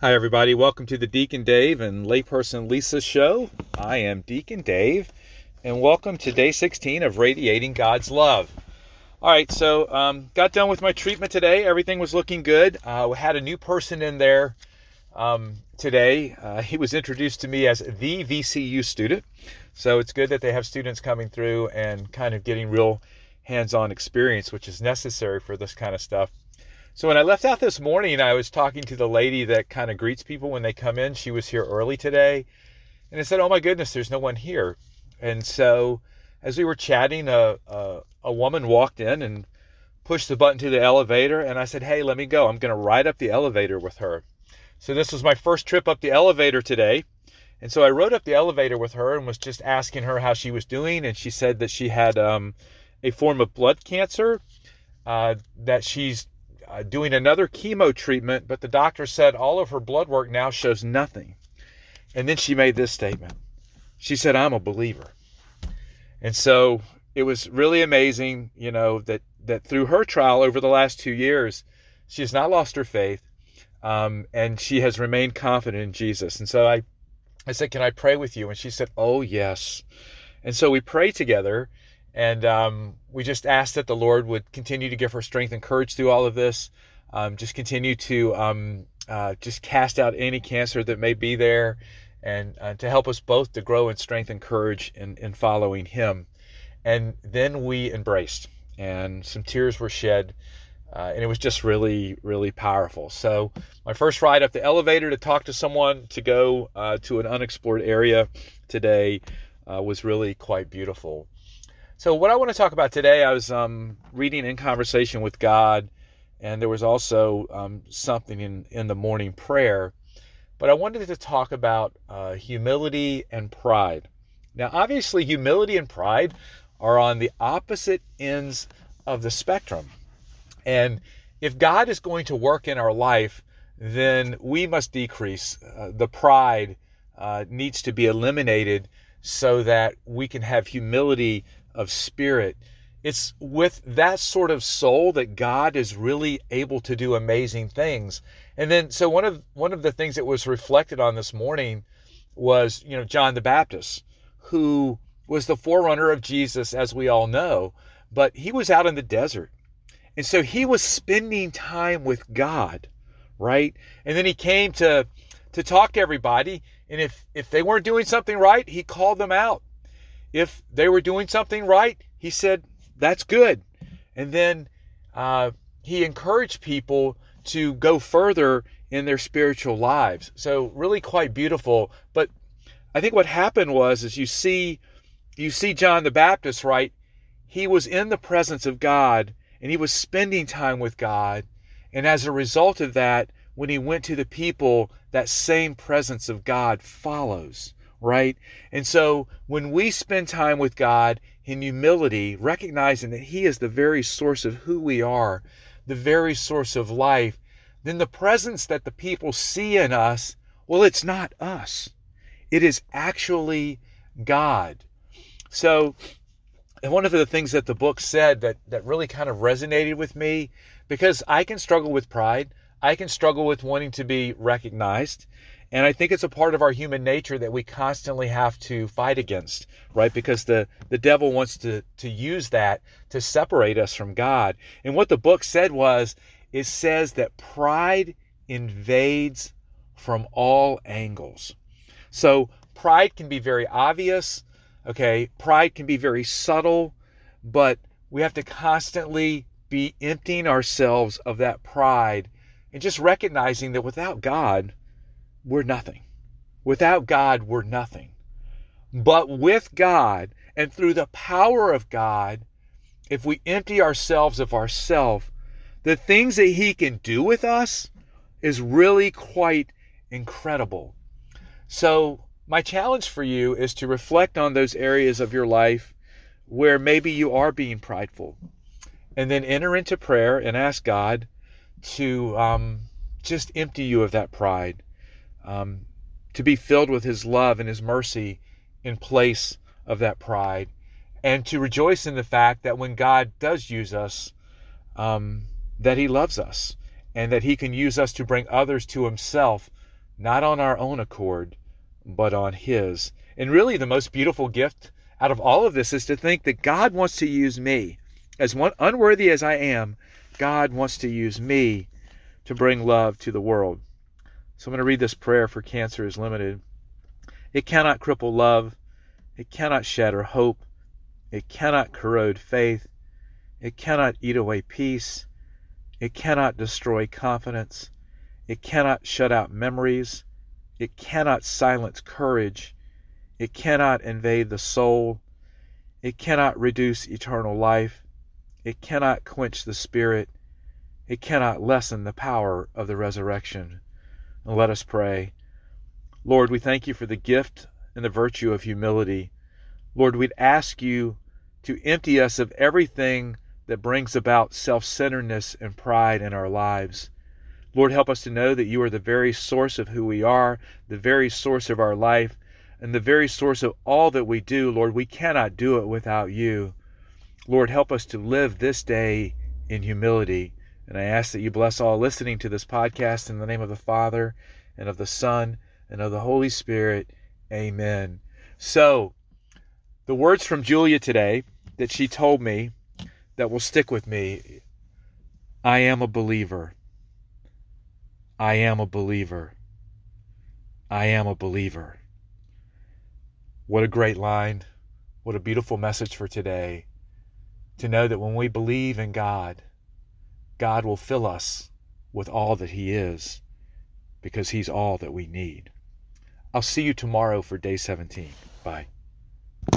Hi, everybody. Welcome to the Deacon Dave and Layperson Lisa show. I am Deacon Dave, and welcome to day 16 of Radiating God's Love. All right, so um, got done with my treatment today. Everything was looking good. Uh, we had a new person in there um, today. Uh, he was introduced to me as the VCU student, so it's good that they have students coming through and kind of getting real hands-on experience, which is necessary for this kind of stuff. So when I left out this morning, I was talking to the lady that kind of greets people when they come in. She was here early today. And I said, Oh my goodness, there's no one here. And so as we were chatting, a, a, a woman walked in and pushed the button to the elevator. And I said, Hey, let me go. I'm going to ride up the elevator with her. So this was my first trip up the elevator today. And so I rode up the elevator with her and was just asking her how she was doing. And she said that she had um, a form of blood cancer, uh, that she's uh, doing another chemo treatment, but the doctor said all of her blood work now shows nothing. And then she made this statement. She said, I'm a believer. And so it was really amazing, you know, that, that through her trial over the last two years, she has not lost her faith um, and she has remained confident in Jesus. And so I, I said, Can I pray with you? And she said, Oh, yes. And so we prayed together. And um, we just asked that the Lord would continue to give her strength and courage through all of this. Um, just continue to um, uh, just cast out any cancer that may be there and uh, to help us both to grow in strength and courage in, in following Him. And then we embraced, and some tears were shed. Uh, and it was just really, really powerful. So, my first ride up the elevator to talk to someone to go uh, to an unexplored area today uh, was really quite beautiful. So, what I want to talk about today, I was um, reading in conversation with God, and there was also um, something in, in the morning prayer. But I wanted to talk about uh, humility and pride. Now, obviously, humility and pride are on the opposite ends of the spectrum. And if God is going to work in our life, then we must decrease. Uh, the pride uh, needs to be eliminated so that we can have humility of spirit. It's with that sort of soul that God is really able to do amazing things. And then so one of one of the things that was reflected on this morning was, you know, John the Baptist, who was the forerunner of Jesus as we all know, but he was out in the desert. And so he was spending time with God, right? And then he came to to talk to everybody, and if if they weren't doing something right, he called them out if they were doing something right, he said, that's good. And then uh, he encouraged people to go further in their spiritual lives. So really quite beautiful. But I think what happened was is you see you see John the Baptist, right? He was in the presence of God and he was spending time with God. And as a result of that, when he went to the people, that same presence of God follows right? And so when we spend time with God in humility, recognizing that He is the very source of who we are, the very source of life, then the presence that the people see in us, well, it's not us. It is actually God. So, one of the things that the book said that, that really kind of resonated with me, because I can struggle with pride, I can struggle with wanting to be recognized. And I think it's a part of our human nature that we constantly have to fight against, right? Because the, the devil wants to, to use that to separate us from God. And what the book said was, it says that pride invades from all angles. So pride can be very obvious, okay? Pride can be very subtle, but we have to constantly be emptying ourselves of that pride and just recognizing that without God, we're nothing. Without God, we're nothing. But with God and through the power of God, if we empty ourselves of ourself, the things that He can do with us is really quite incredible. So, my challenge for you is to reflect on those areas of your life where maybe you are being prideful, and then enter into prayer and ask God to um, just empty you of that pride um, to be filled with His love and His mercy in place of that pride, and to rejoice in the fact that when God does use us, um, that He loves us and that He can use us to bring others to Himself not on our own accord, but on His. And really, the most beautiful gift out of all of this is to think that God wants to use me. As one, unworthy as I am, God wants to use me to bring love to the world. So I'm going to read this prayer for Cancer is Limited. It cannot cripple love. It cannot shatter hope. It cannot corrode faith. It cannot eat away peace. It cannot destroy confidence. It cannot shut out memories. It cannot silence courage. It cannot invade the soul. It cannot reduce eternal life. It cannot quench the spirit. It cannot lessen the power of the resurrection. And let us pray. Lord, we thank you for the gift and the virtue of humility. Lord, we'd ask you to empty us of everything that brings about self centeredness and pride in our lives. Lord, help us to know that you are the very source of who we are, the very source of our life, and the very source of all that we do. Lord, we cannot do it without you. Lord, help us to live this day in humility. And I ask that you bless all listening to this podcast in the name of the Father, and of the Son, and of the Holy Spirit. Amen. So, the words from Julia today that she told me that will stick with me. I am a believer. I am a believer. I am a believer. What a great line. What a beautiful message for today. To know that when we believe in God, God will fill us with all that He is because He's all that we need. I'll see you tomorrow for day 17. Bye.